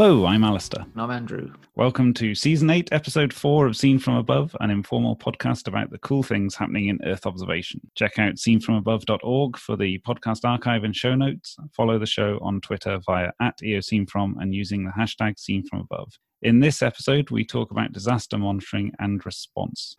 Hello, I'm Alastair. And I'm Andrew. Welcome to Season 8, Episode 4 of Scene From Above, an informal podcast about the cool things happening in Earth observation. Check out scenefromabove.org for the podcast archive and show notes. Follow the show on Twitter via at EOSceneFrom and using the hashtag SceneFromAbove. In this episode, we talk about disaster monitoring and response.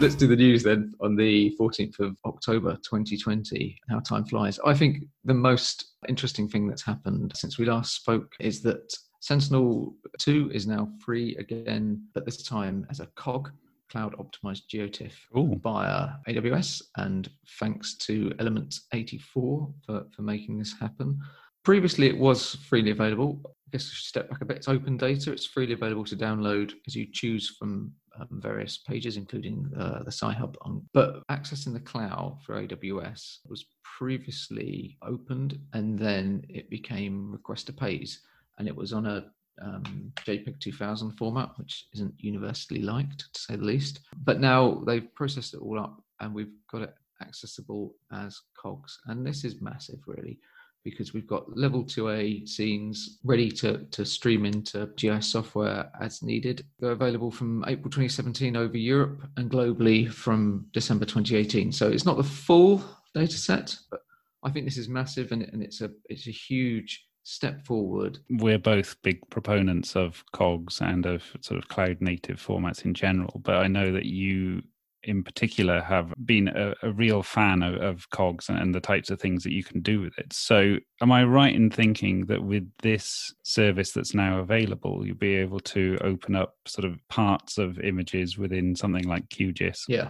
Let's do the news then on the 14th of October 2020. How time flies. I think the most interesting thing that's happened since we last spoke is that Sentinel 2 is now free again, but this time as a COG, cloud optimized GeoTIFF Ooh. via AWS. And thanks to Element 84 for, for making this happen. Previously, it was freely available. I guess we should step back a bit. It's open data. It's freely available to download as you choose from um, various pages, including uh, the Sci-Hub. On, but accessing the cloud for AWS was previously opened, and then it became request to pays, and it was on a um, JPEG 2000 format, which isn't universally liked, to say the least. But now they've processed it all up, and we've got it accessible as COGS, and this is massive, really because we've got level 2A scenes ready to, to stream into GIS software as needed. They're available from April 2017 over Europe and globally from December 2018. So it's not the full data set, but I think this is massive and, and it's a it's a huge step forward. We're both big proponents of COGS and of sort of cloud native formats in general, but I know that you in particular have been a, a real fan of, of, cogs and the types of things that you can do with it. So am i right in thinking that with this service that's now available you'll be able to open up sort of parts of images within something like qgis? Yeah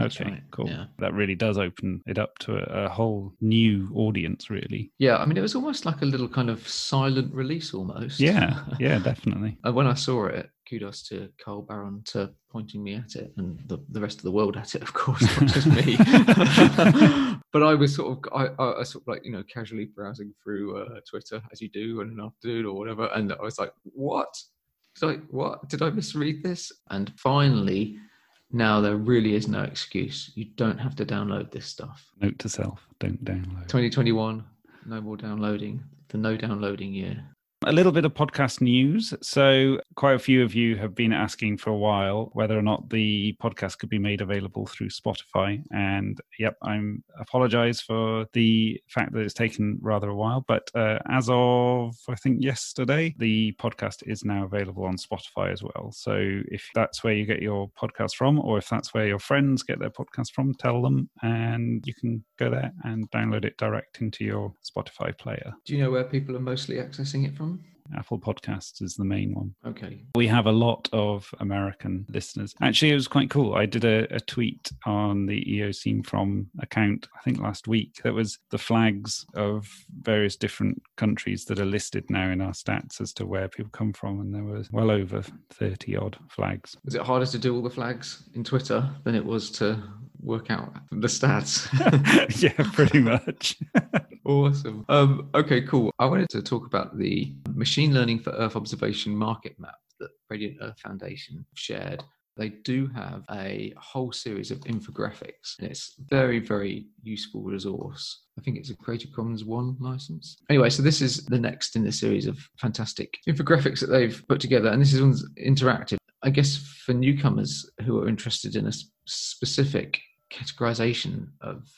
okay right. cool yeah. that really does open it up to a, a, whole new audience really yeah i mean it was almost like a little kind of silent release almost yeah yeah definitely and when i saw it kudos to Carl Baron to pointing me at it and the, the rest of the world at it, of course, not just me. but I was sort of, I, I, sort of like, you know, casually browsing through uh, Twitter as you do in an afternoon or whatever. And I was like, what? So what? Did I misread this? And finally, now there really is no excuse. You don't have to download this stuff. Note to self, don't download. 2021, no more downloading. The no downloading year. A little bit of podcast news. So, quite a few of you have been asking for a while whether or not the podcast could be made available through Spotify. And yep, I'm apologize for the fact that it's taken rather a while. But uh, as of, I think, yesterday, the podcast is now available on Spotify as well. So, if that's where you get your podcast from, or if that's where your friends get their podcast from, tell them and you can go there and download it direct into your Spotify player. Do you know where people are mostly accessing it from? Apple Podcasts is the main one. Okay. We have a lot of American listeners. Actually, it was quite cool. I did a, a tweet on the EO Scene From account, I think last week, that was the flags of various different countries that are listed now in our stats as to where people come from. And there was well over 30 odd flags. Was it harder to do all the flags in Twitter than it was to work out the stats? yeah, pretty much. awesome. Um, okay, cool. I wanted to talk about the machine learning for Earth observation market map that Radiant Earth Foundation shared. They do have a whole series of infographics, and it's very, very useful resource. I think it's a Creative Commons One license. Anyway, so this is the next in the series of fantastic infographics that they've put together, and this is one's interactive. I guess for newcomers who are interested in a specific categorization of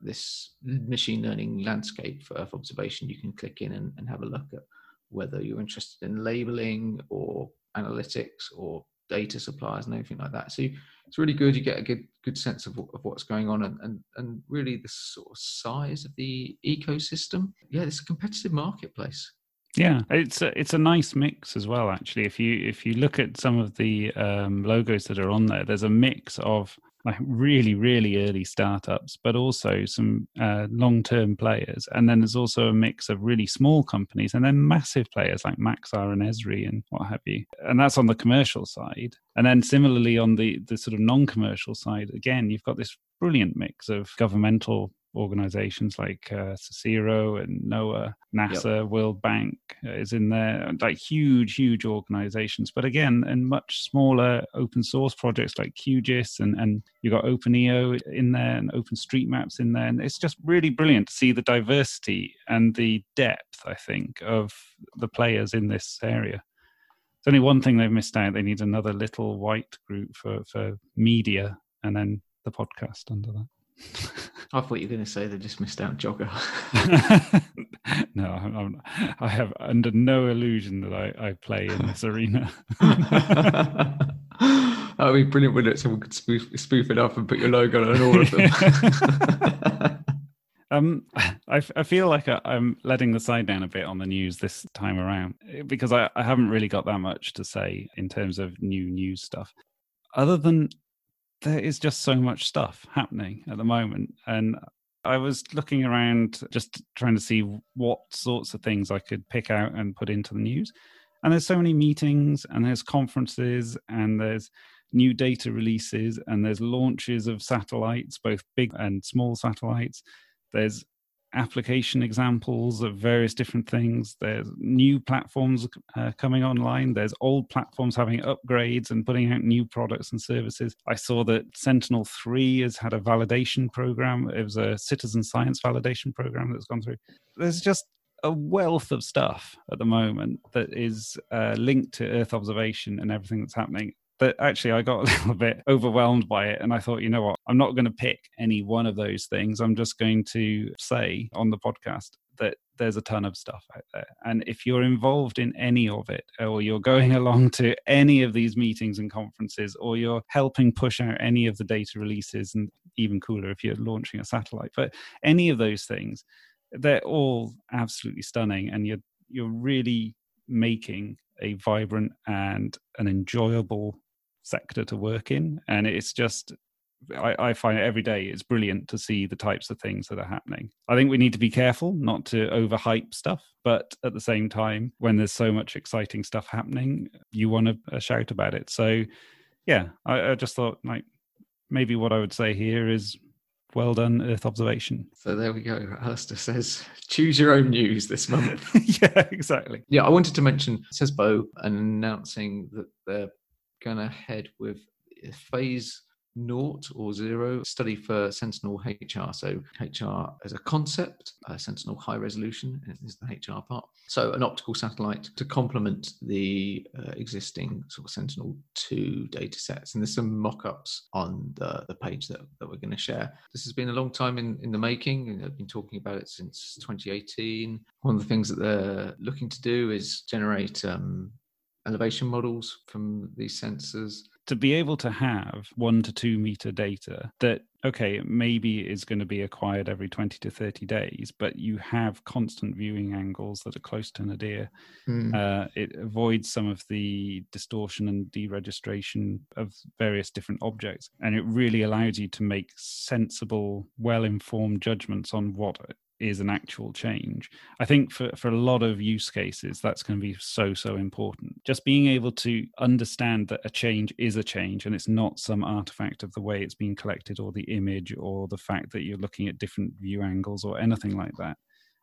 this machine learning landscape for Earth observation, you can click in and, and, have a look at whether you're interested in labeling or analytics or data suppliers and everything like that. So it's really good. You get a good good sense of, of what's going on and, and, and really the sort of size of the ecosystem. Yeah, it's a competitive marketplace. Yeah, it's a, it's a nice mix as well. Actually, if you if you look at some of the um, logos that are on there, there's a mix of like really really early startups but also some uh, long-term players. And then there's also a mix of really small companies and then massive players like maxar and esri and what have you. And that's on the commercial side. And then similarly on the the sort of non-commercial side again you've got this brilliant mix of governmental organizations like uh, CICERO and NOAA, NASA, yep. World Bank is in there, like huge, huge organizations. But again, and much smaller open source projects like QGIS and, and you've got OpenEO in there and OpenStreetMaps in there. And it's just really brilliant to see the diversity and the depth, I think, of the players in this area. There's only one thing they've missed out. They need another little white group for, for media and then the podcast under that. I thought you were going to say they just missed out Jogger. no, I'm, I'm, i have under no illusion that I, I play in this arena. that would be brilliant, wouldn't it? Someone could spoof, spoof it up and put your logo on all of them. um, I, I feel like I, am letting the side down a bit on the news this time around because I, I haven't really got that much to say in terms of new news stuff. Other than there is just so much stuff happening at the moment. And I was looking around just trying to see what sorts of things I could pick out and put into the news. And there's so many meetings, and there's conferences, and there's new data releases, and there's launches of satellites, both big and small satellites. There's application examples of various different things. There's new platforms uh, coming online. There's old platforms having upgrades and putting out new products and services. I saw that Sentinel 3 has had a validation program. It was a citizen science validation program that's gone through. There's just a wealth of stuff at the moment that is uh, linked to Earth observation and everything that's happening but actually I got a little bit overwhelmed by it. And I thought, you know what, I'm not going to pick any one of those things. I'm just going to say on the podcast that there's a ton of stuff out there. And if you're involved in any of it, or you're going along to any of these meetings and conferences, or you're helping push out any of the data releases, and even cooler if you're launching a satellite, but any of those things, they're all absolutely stunning. And you're, you're really making a vibrant and an enjoyable sector to work in and it's just I, I, find it every day it's brilliant to see the types of things that are happening. I think we need to be careful not to overhype stuff, but at the same time, when there's so much exciting stuff happening, you want to uh, shout about it. So, yeah, I, I just thought like maybe what I would say here is well done, Earth observation. So there we go. Alastair says, choose your own news this month. yeah, exactly. Yeah, I wanted to mention, CESBIO, announcing that they're going to head with phase naught or zero study for Sentinel HR. So HR as a concept, uh, Sentinel high resolution is the HR part. So an optical satellite to complement the uh, existing sort of Sentinel 2 data sets. And there's some mock-ups on the, the page that, that we're going to share. This has been a long time in, in the making. I've been talking about it since 2018. One of the things that they're looking to do is generate um, elevation models from these sensors. To be able to have one to two meter data that, okay, maybe is going to be acquired every 20 to 30 days, but you have constant viewing angles that are close to nadir. Mm. Uh, it avoids some of the distortion and deregistration of various different objects. And it really allows you to make sensible, well informed judgments on what is an actual change. I think for, for a lot of use cases, that's going to be so, so important. Just being able to understand that a change is a change and it's not some artifact of the way it's being collected or the image or the fact that you're looking at different view angles or anything like that,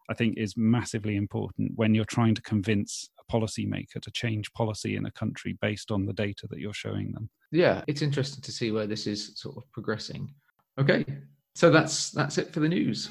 I think is massively important when you're trying to convince a policymaker to change policy in a country based on the data that you're showing them. Yeah, it's interesting to see where this is sort of progressing. Okay, so that's that's it for the news.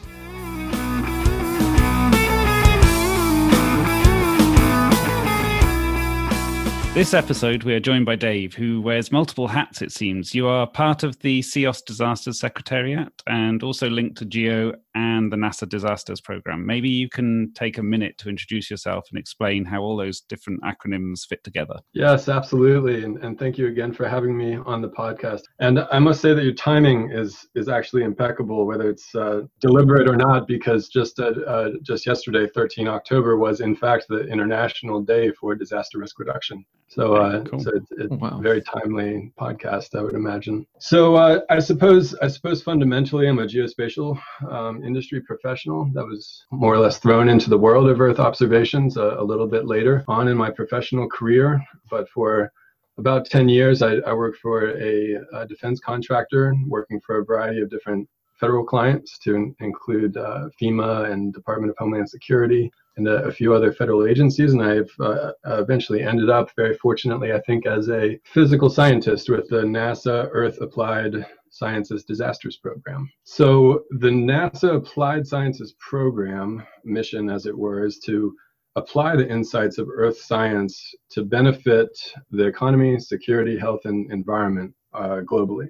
This episode, we are joined by Dave, who wears multiple hats, it seems. You are part of the CEOS Disasters Secretariat and also linked to GEO and the NASA Disasters Program. Maybe you can take a minute to introduce yourself and explain how all those different acronyms fit together. Yes, absolutely. And, and thank you again for having me on the podcast. And I must say that your timing is is actually impeccable, whether it's uh, deliberate or not, because just uh, uh, just yesterday, 13 October, was in fact the International Day for Disaster Risk Reduction. So, uh, cool. so it's, it's wow. very timely podcast, I would imagine. So, uh, I suppose, I suppose fundamentally, I'm a geospatial um, industry professional that was more or less thrown into the world of Earth observations a, a little bit later on in my professional career. But for about 10 years, I, I worked for a, a defense contractor, working for a variety of different federal clients to include uh, FEMA and Department of Homeland Security and a, a few other federal agencies. And I've uh, eventually ended up, very fortunately, I think, as a physical scientist with the NASA Earth Applied Sciences Disasters Program. So the NASA Applied Sciences Program mission, as it were, is to apply the insights of earth science to benefit the economy, security, health, and environment uh, globally.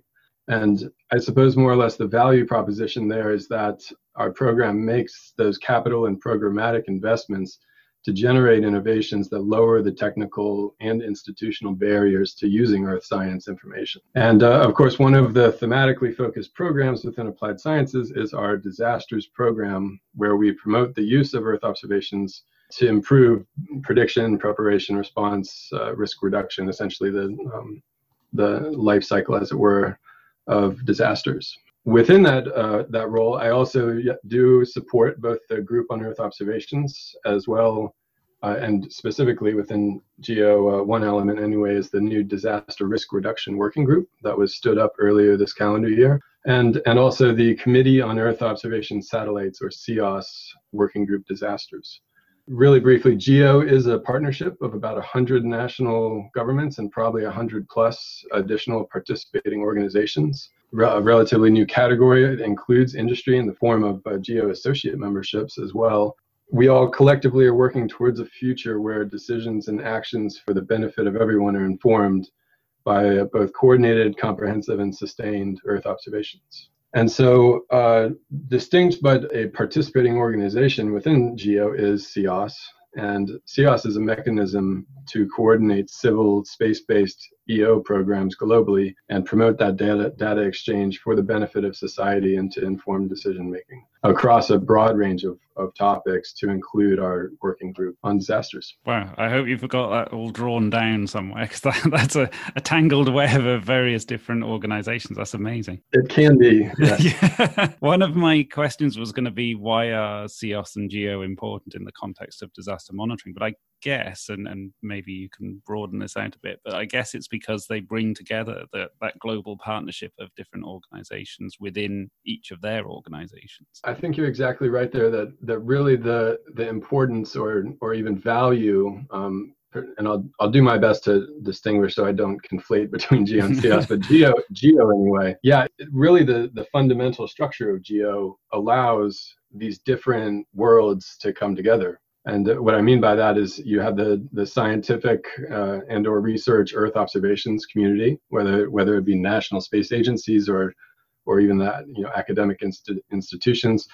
And I suppose more or less the value proposition there is that our program makes those capital and programmatic investments to generate innovations that lower the technical and institutional barriers to using earth science information. And uh, of course, one of the thematically focused programs within applied sciences is our disasters program, where we promote the use of earth observations to improve prediction, preparation, response, uh, risk reduction, essentially the um, the life cycle, as it were, of disasters. Within that uh, that role, I also do support both the group on Earth observations as well, uh, and specifically within GEO, uh, one element anyway is the new disaster risk reduction working group that was stood up earlier this calendar year, and and also the Committee on Earth Observation Satellites or CEOS working group disasters. Really briefly, GEO is a partnership of about 100 national governments and probably 100 plus additional participating organizations. A relatively new category. It includes industry in the form of uh, GEO associate memberships as well. We all collectively are working towards a future where decisions and actions for the benefit of everyone are informed by both coordinated, comprehensive, and sustained Earth observations. And so, uh, distinct but a participating organization within GEO is CEOS. And CEOS is a mechanism to coordinate civil space based EO programs globally and promote that data, data exchange for the benefit of society and to inform decision making across a broad range of, of topics to include our working group on disasters. Wow, I hope you've got that all drawn down somewhere because that, that's a, a, tangled web of various different organizations. That's amazing. It can be. yeah. One of my questions was going to be why are CEOS and GEO important in the context of disaster monitoring? But I guess, and, and maybe you can broaden this out a bit, but I guess it's because they bring together the, that global partnership of different organizations within each of their organizations. I think you're exactly right there that, that really the, the importance or, or even value um, and I'll I'll do my best to distinguish so I don't conflate between Geo and CEOS, but Geo Geo anyway. Yeah, really the the fundamental structure of Geo allows these different worlds to come together. And what I mean by that is you have the, the scientific uh, and or research Earth observations community, whether whether it be national space agencies or or even that you know academic inst- institutions,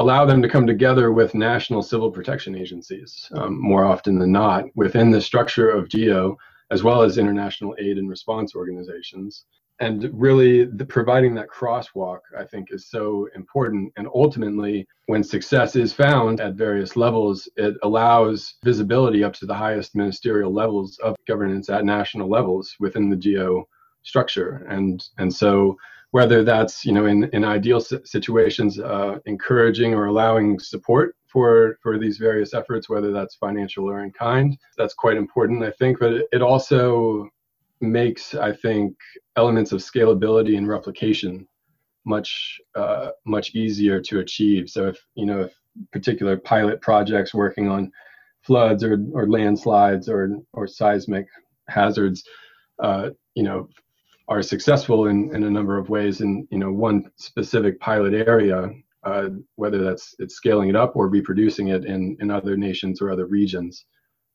allow them to come together with national civil protection agencies um, more often than not within the structure of GEO, as well as international aid and response organizations. And really the, providing that crosswalk i think is so important. And ultimately when success is found at various levels it allows visibility up to the highest ministerial levels of governance at national levels within the geo structure and and so whether that's you know in, in ideal situations uh, encouraging or allowing support for for these various efforts whether that's financial or in kind that's quite important i think but it also makes I think elements of scalability and replication much uh, much easier to achieve. So if you know if particular pilot projects working on floods or, or landslides or or seismic hazards, uh, you know, are successful in, in a number of ways in you know one specific pilot area, uh, whether that's it's scaling it up or reproducing it in in other nations or other regions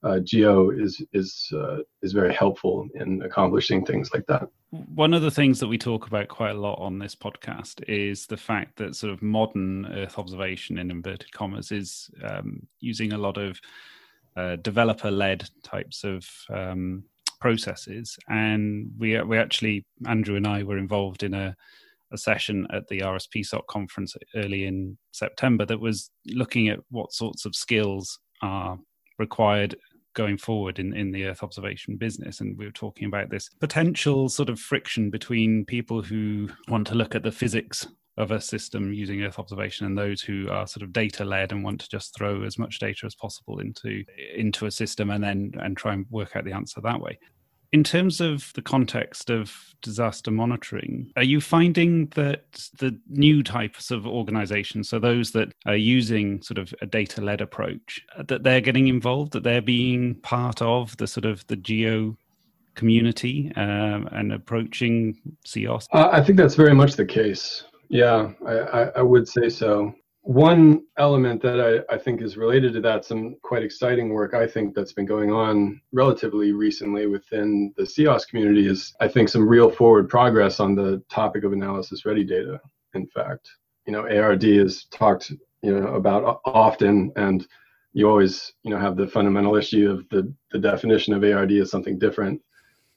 uh, Geo is is uh, is very helpful in accomplishing things like that. One of the things that we talk about quite a lot on this podcast is the fact that sort of modern Earth observation, in inverted commas, is um, using a lot of uh, developer-led types of um, processes, and we we actually Andrew and I were involved in a a session at the RSPSOC conference early in September that was looking at what sorts of skills are required going forward in, in the Earth observation business. And we were talking about this potential sort of friction between people who want to look at the physics of a system using Earth observation and those who are sort of data led and want to just throw as much data as possible into into a system and then and try and work out the answer that way. In terms of the context of disaster monitoring, are you finding that the new types of organizations, so those that are using sort of a data led approach, that they're getting involved, that they're being part of the sort of the geo community um, and approaching CEOS? Uh, I think that's very much the case. Yeah, I, I would say so. One element that I, I, think is related to that, some quite exciting work I think that's been going on relatively recently within the CEOS community is I think some real forward progress on the topic of analysis ready data. In fact, you know, ARD is talked you know about often, and you always you know have the fundamental issue of the the definition of ARD is something different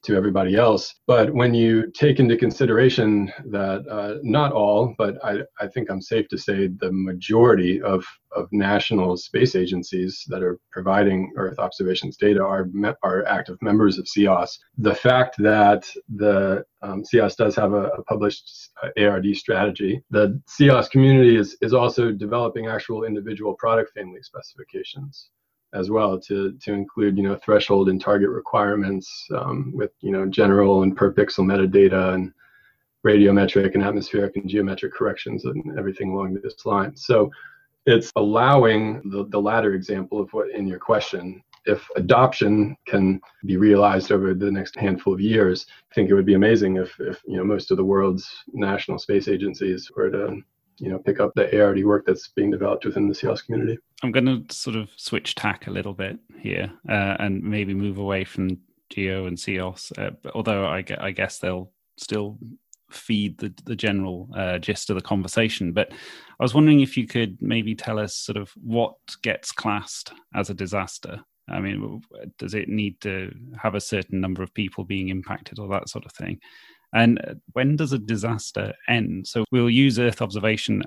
to everybody else. But when you take into consideration that uh, not all, but I, I think I'm safe to say the majority of, of national space agencies that are providing Earth observations data are, me- are active members of CEOS. The fact that the um, CEOS does have a, a published uh, ARD strategy, the CEOS community is, is also developing actual individual product family specifications as well to to include you know threshold and target requirements um, with you know general and per pixel metadata and radiometric and atmospheric and geometric corrections and everything along this line. So it's allowing the, the latter example of what in your question if adoption can be realized over the next handful of years, I think it would be amazing if, if you know most of the world's national space agencies were to you know pick up the ARD work that's being developed within the CEOS community. I'm going to sort of switch tack a little bit here uh, and maybe move away from Geo and CEOS, uh, although I, I, guess they'll still feed the, the general uh, gist of the conversation. But I was wondering if you could maybe tell us sort of what gets classed as a disaster. I mean, does it need to have a certain number of people being impacted or that sort of thing? And when does a disaster end? So we'll use Earth observation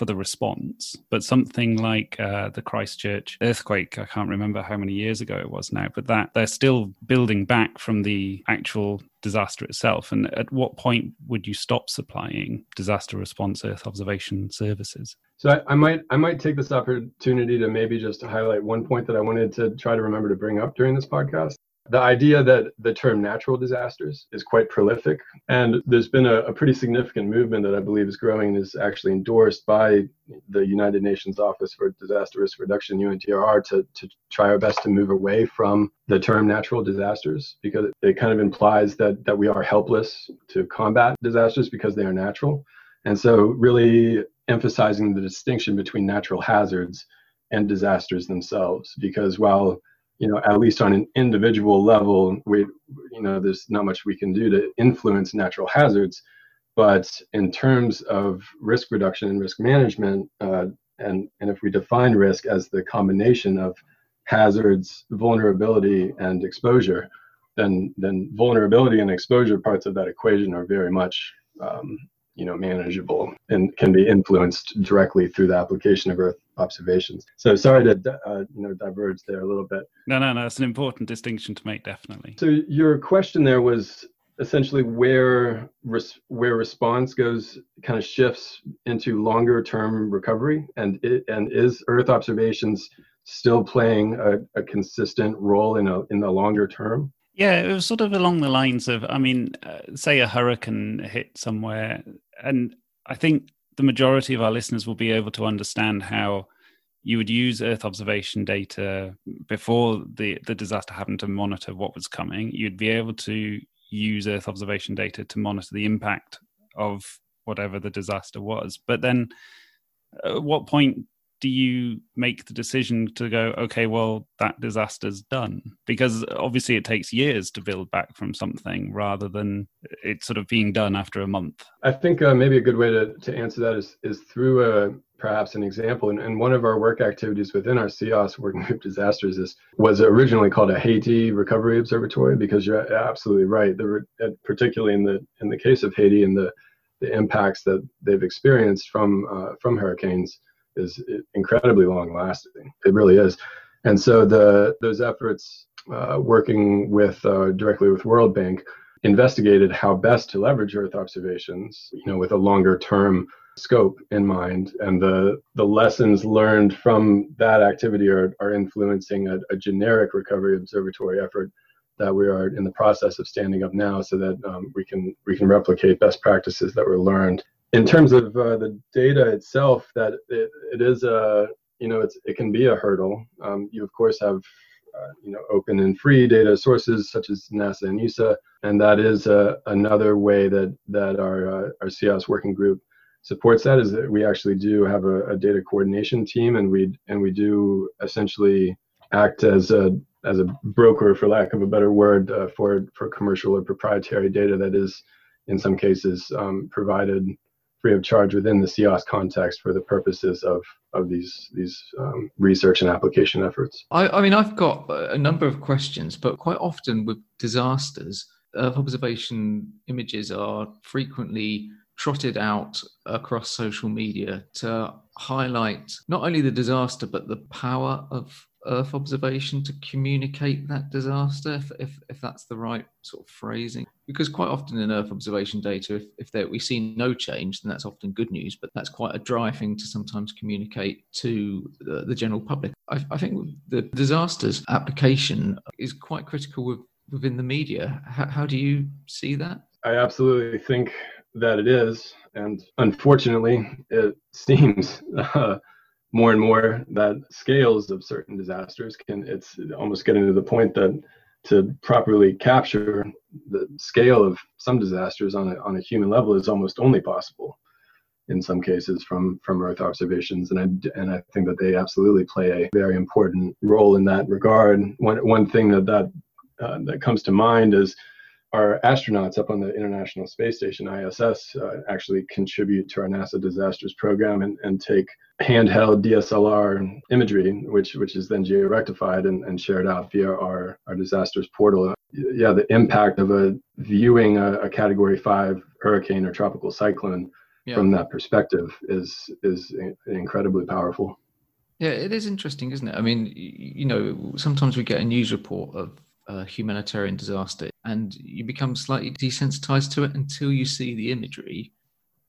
for the response, but something like uh, the Christchurch earthquake, I can't remember how many years ago it was now, but that they're still building back from the actual disaster itself. And at what point would you stop supplying disaster response Earth observation services? So I, I, might I might take this opportunity to maybe just highlight one point that I wanted to try to remember to bring up during this podcast the idea that the term natural disasters is quite prolific. And there's been a, a, pretty significant movement that I believe is growing and is actually endorsed by the United Nations Office for Disaster Risk Reduction, UNDRR, to, to try our best to move away from the term natural disasters because it kind of implies that, that we are helpless to combat disasters because they are natural. And so, really emphasizing the distinction between natural hazards and disasters themselves, because while you know, at least on an individual level, we, you know, there's not much we can do to influence natural hazards. But in terms of risk reduction and risk management, uh, and, and if we define risk as the combination of hazards, vulnerability, and exposure, then, then vulnerability and exposure parts of that equation are very much um, you know manageable and can be influenced directly through the application of earth observations. So sorry to uh, you know diverge there a little bit. No no no it's an important distinction to make definitely. So your question there was essentially where res- where response goes kind of shifts into longer term recovery and it, and is earth observations still playing a, a consistent role in a in the longer term? Yeah, it was sort of along the lines of, I mean, uh, say a hurricane hit somewhere, and I think the majority of our listeners will be able to understand how you would use Earth observation data before the, the disaster happened to monitor what was coming. You'd be able to use Earth observation data to monitor the impact of whatever the disaster was. But then, at what point do you make the decision to go okay well that disaster's done? Because obviously it takes years to build back from something rather than it sort of being done after a month. I think uh, maybe a good way to, to answer that is, is through a uh, perhaps an example. And, and one of our work activities within our CEOS working group disasters is was originally called a Haiti recovery observatory because you're absolutely right. The, particularly in the in the case of Haiti and the the impacts that they've experienced from uh, from hurricanes is incredibly long lasting. It really is. And so the those efforts uh, working with uh, directly with World Bank investigated how best to leverage Earth observations, you know, with a longer term scope in mind. And the the lessons learned from that activity are, are influencing a, a generic recovery observatory effort that we are in the process of standing up now so that um, we can we can replicate best practices that were learned in terms of uh, the data itself that it, it is a you know it can be a hurdle. Um, you of course have uh, you know open and free data sources such as nasa and esa and that is uh, another way that that our uh, our CEOS working group supports that is that we actually do have a, a data coordination team and we and we do essentially act as a as a broker, for lack of a better word, uh, for for commercial or proprietary data that is, in some cases, um, provided free of charge within the CEOS context for the purposes of of these these um, research and application efforts. I, I, mean, I've got a number of questions, but quite often with disasters, Earth observation images are frequently trotted out across social media to highlight not only the disaster but the power of Earth observation to communicate that disaster, if, if, if, that's the right sort of phrasing. Because quite often in Earth observation data, if, if there, we see no change, then that's often good news, but that's quite a dry thing to sometimes communicate to the, the general public. I, I, think the disasters application is quite critical with, within the media. How, how do you see that? I absolutely think that it is. And unfortunately, it seems. Uh, more and more that scales of certain disasters can it's almost getting to the point that to properly capture the scale of some disasters on a, on a human level is almost only possible in some cases from from earth observations. And I and I think that they absolutely play a very important role in that regard. One one thing that that uh, that comes to mind is our astronauts up on the International Space Station, ISS, uh, actually contribute to our NASA disasters program and, and take handheld DSLR imagery, which which is then geo-rectified and, and shared out via our, our disasters portal. Yeah, the impact of a viewing a, a Category Five hurricane or tropical cyclone yeah. from that perspective is is incredibly powerful. Yeah, it is interesting, isn't it? I mean, you know, sometimes we get a news report of humanitarian disaster and you become slightly desensitized to it until you see the imagery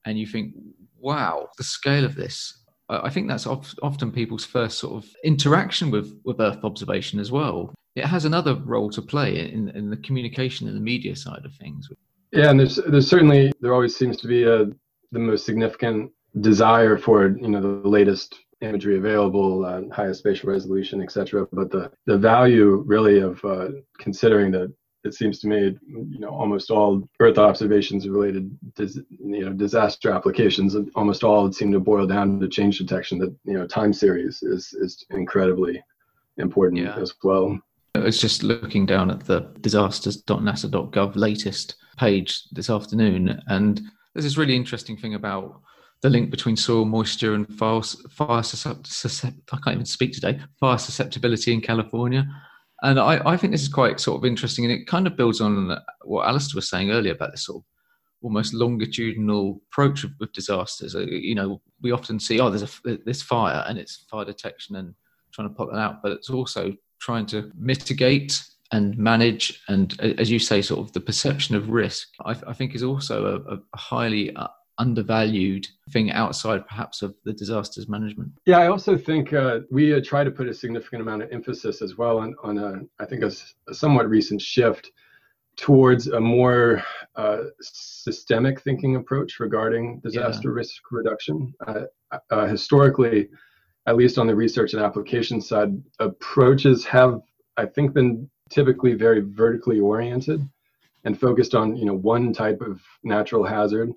and you think, wow, the scale of this. I think that's often people's first sort of interaction with, with Earth observation as well. It has another role to play in, in the communication and the media side of things. Yeah, and there's there's certainly there always seems to be a the most significant desire for you know the latest imagery available, uh, highest spatial resolution, etc. But the the value really of uh, considering that it seems to me, you know, almost all Earth observations related, dis, you know, disaster applications, almost all seem to boil down to change detection. That you know, time series is is incredibly important yeah. as well. I was just looking down at the disasters.nasa.gov latest page this afternoon, and there's this really interesting thing about the link between soil moisture and fire, fire suscept- I can't even speak today, fire susceptibility in California. And I, I think this is quite sort of interesting, and it kind of builds on what Alastair was saying earlier about this sort of almost longitudinal approach with disasters. Uh, you know, we often see, oh, there's a this fire, and it's fire detection and trying to put that out, but it's also trying to mitigate and manage, and as you say, sort of the perception of risk. I, I think is also a, a highly uh, undervalued thing outside perhaps of the disasters management? Yeah i also think uh, we uh, try to put a significant amount of emphasis as well on, on a i think a, a somewhat recent shift towards a more uh, systemic thinking approach regarding disaster yeah. risk reduction. Uh, uh, historically at least on the research and application side approaches have i think been typically very vertically oriented and focused on you know one type of natural hazard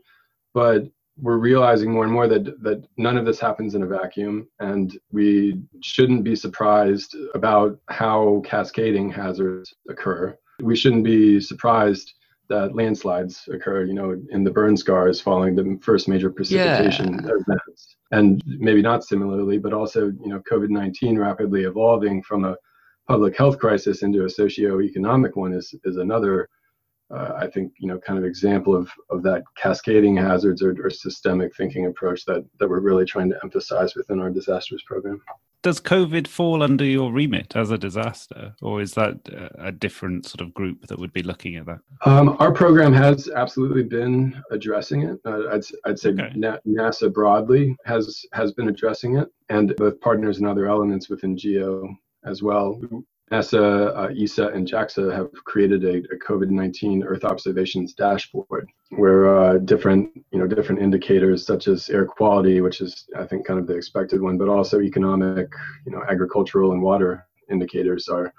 but we're realizing more and more that that none of this happens in a vacuum and we shouldn't be surprised about how cascading hazards occur we shouldn't be surprised that landslides occur you know in the burn scars following the first major precipitation yeah. events and maybe not similarly but also you know covid-19 rapidly evolving from a public health crisis into a socio-economic one is is another uh, I think you know kind of example of of that cascading hazards or, or, systemic thinking approach that that we're really trying to emphasize within our disasters program. Does COVID fall under your remit as a disaster, or is that a different sort of group that would be looking at that? Um, our program has absolutely been addressing it. Uh, I'd I'd say okay. NASA broadly has has been addressing it, and both partners and other elements within GEO as well. NASA, uh, ESA, and JAXA have created a, a COVID-19 Earth observations dashboard, where uh, different, you know, different indicators such as air quality, which is I think kind of the expected one, but also economic, you know, agricultural and water indicators are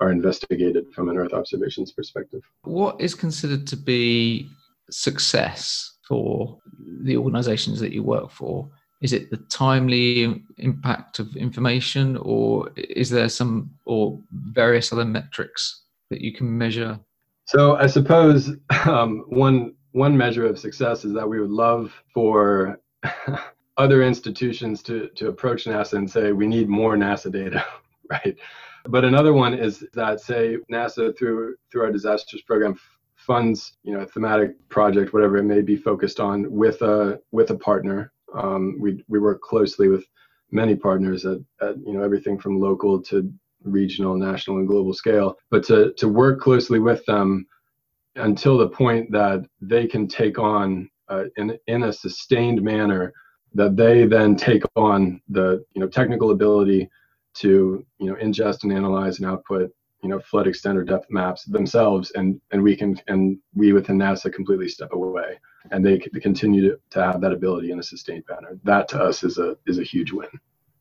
are investigated from an Earth observations perspective. What is considered to be success for the organizations that you work for? Is it the timely impact of information, or is there some or various other metrics that you can measure? So I suppose um, one one measure of success is that we would love for other institutions to to approach NASA and say we need more NASA data, right? But another one is that say NASA through through our disasters program funds you know a thematic project whatever it may be focused on with a with a partner um, we we work closely with many partners at, at you know everything from local to regional national and global scale. But to to work closely with them until the point that they can take on uh, in in a sustained manner that they then take on the you know technical ability to you know ingest and analyze and output you know flood extender depth maps themselves and and we can and we within nasa completely step away and they continue to, to have that ability in a sustained manner. That to us is a is a huge win.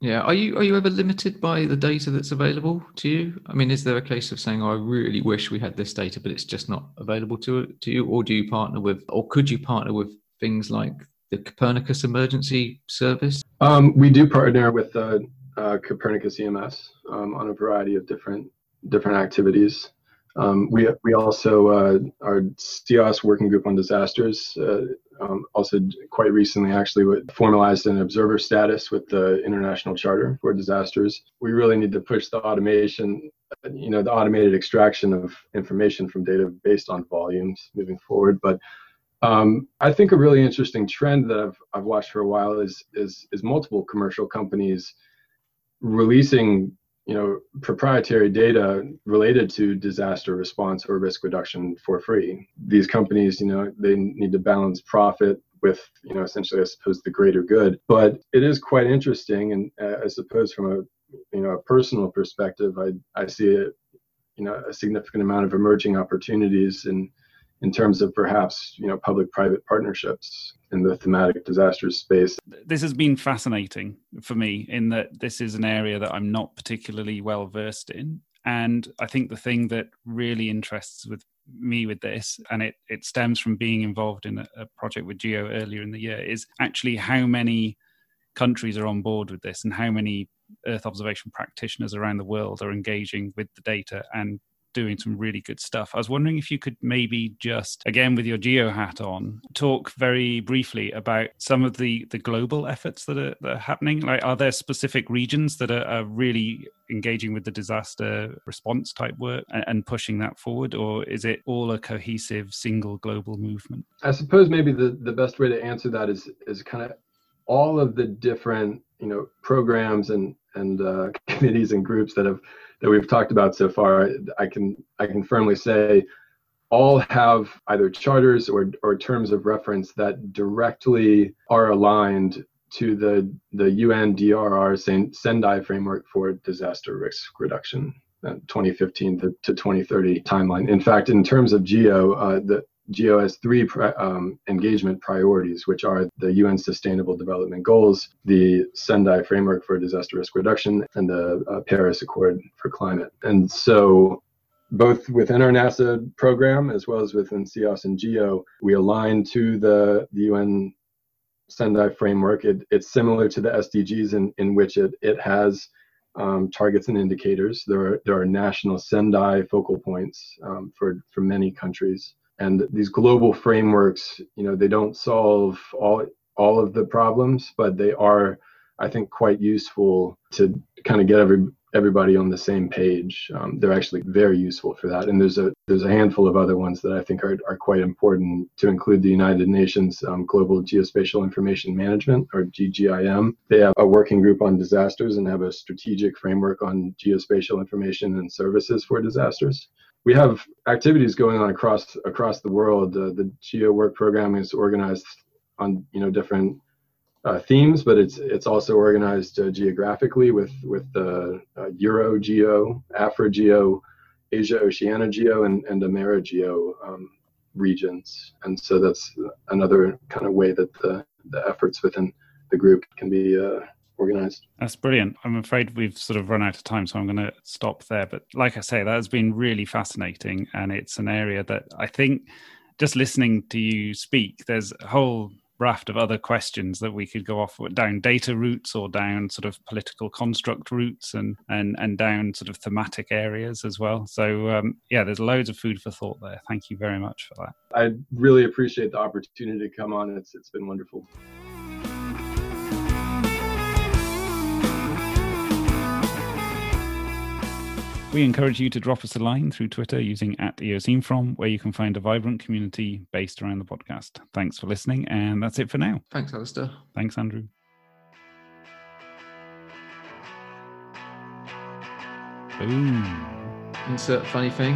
Yeah. Are you are you ever limited by the data that's available to you? I mean is there a case of saying oh, i really wish we had this data but it's just not available to to you or do you partner with or could you partner with things like the copernicus emergency service? Um, we do partner with the uh, copernicus ems um, on a variety of different different activities. Um, we we also uh, our CEOS working group on disasters uh, um, also quite recently actually formalized an observer status with the International Charter for Disasters. We really need to push the automation, you know, the automated extraction of information from data based on volumes moving forward. But um, I think a really interesting trend that I've I've watched for a while is is is multiple commercial companies releasing you know proprietary data related to disaster response or risk reduction for free. These companies you know they need to balance profit with you know essentially i suppose the greater good. But it is quite interesting and uh, i suppose from a you know a personal perspective i i see a you know a significant amount of emerging opportunities in in terms of perhaps you know public-private partnerships in the thematic disasters space. This has been fascinating for me in that this is an area that I'm not particularly well versed in, and I think the thing that really interests with me with this, and it it stems from being involved in a, a project with Geo earlier in the year, is actually how many countries are on board with this and how many Earth observation practitioners around the world are engaging with the data and doing some really good stuff. I was wondering if you could maybe just, again with your geo hat on, talk very briefly about some of the the global efforts that are, that are happening. Like, are there specific regions that are, are really engaging with the disaster response type work and, and, pushing that forward, or is it all a cohesive single global movement? I suppose maybe the the best way to answer that is is kind of all of the different you know programs and and uh, committees and groups that have that we've talked about so far, I can I can firmly say all have either charters or, or terms of reference that directly are aligned to the the UNDRR Sendai framework for disaster risk reduction, uh, 2015 to, to 2030 timeline. In fact, in terms of GEO, uh, the GEO has three pri- um, engagement priorities, which are the UN Sustainable Development Goals, the Sendai Framework for Disaster Risk Reduction, and the uh, Paris Accord for Climate. And so, both within our NASA program as well as within CEOS and GEO, we align to the, the UN Sendai framework. It, it's similar to the SDGs in, in which it, it has um, targets and indicators. There are, there are national Sendai focal points um, for, for many countries and these global frameworks you know they don't solve all all of the problems but they are i think quite useful to kind of get every everybody on the same page. Um, they're actually very useful for that. And there's a there's a handful of other ones that i think are, are quite important to include the united nations um, global geospatial information management or ggim they have a working group on disasters and have a strategic framework on geospatial information and services for disasters we have activities going on across across the world. Uh, the Geo Work Program is organized on you know different uh, themes, but it's it's also organized uh, geographically with with the uh, Euro Geo, Afro Geo, Asia Oceania Geo, and and Ameri Geo um, regions. And so that's another kind of way that the the efforts within the group can be uh, organized. That's brilliant. I'm afraid we've sort of run out of time, so I'm going to stop there. But like I say, that has been really fascinating, and it's an area that I think just listening to you speak, there's a whole raft of other questions that we could go off down data routes or down sort of political construct routes and and and down sort of thematic areas as well so um, yeah there's loads of food for thought there thank you very much for that i really appreciate the opportunity to come on it's it's been wonderful We encourage you to drop us a line through Twitter using at EOSceneFrom, where you can find a vibrant community based around the podcast. Thanks for listening, and that's it for now. Thanks, Alastair. Thanks, Andrew. Boom. Insert funny thing.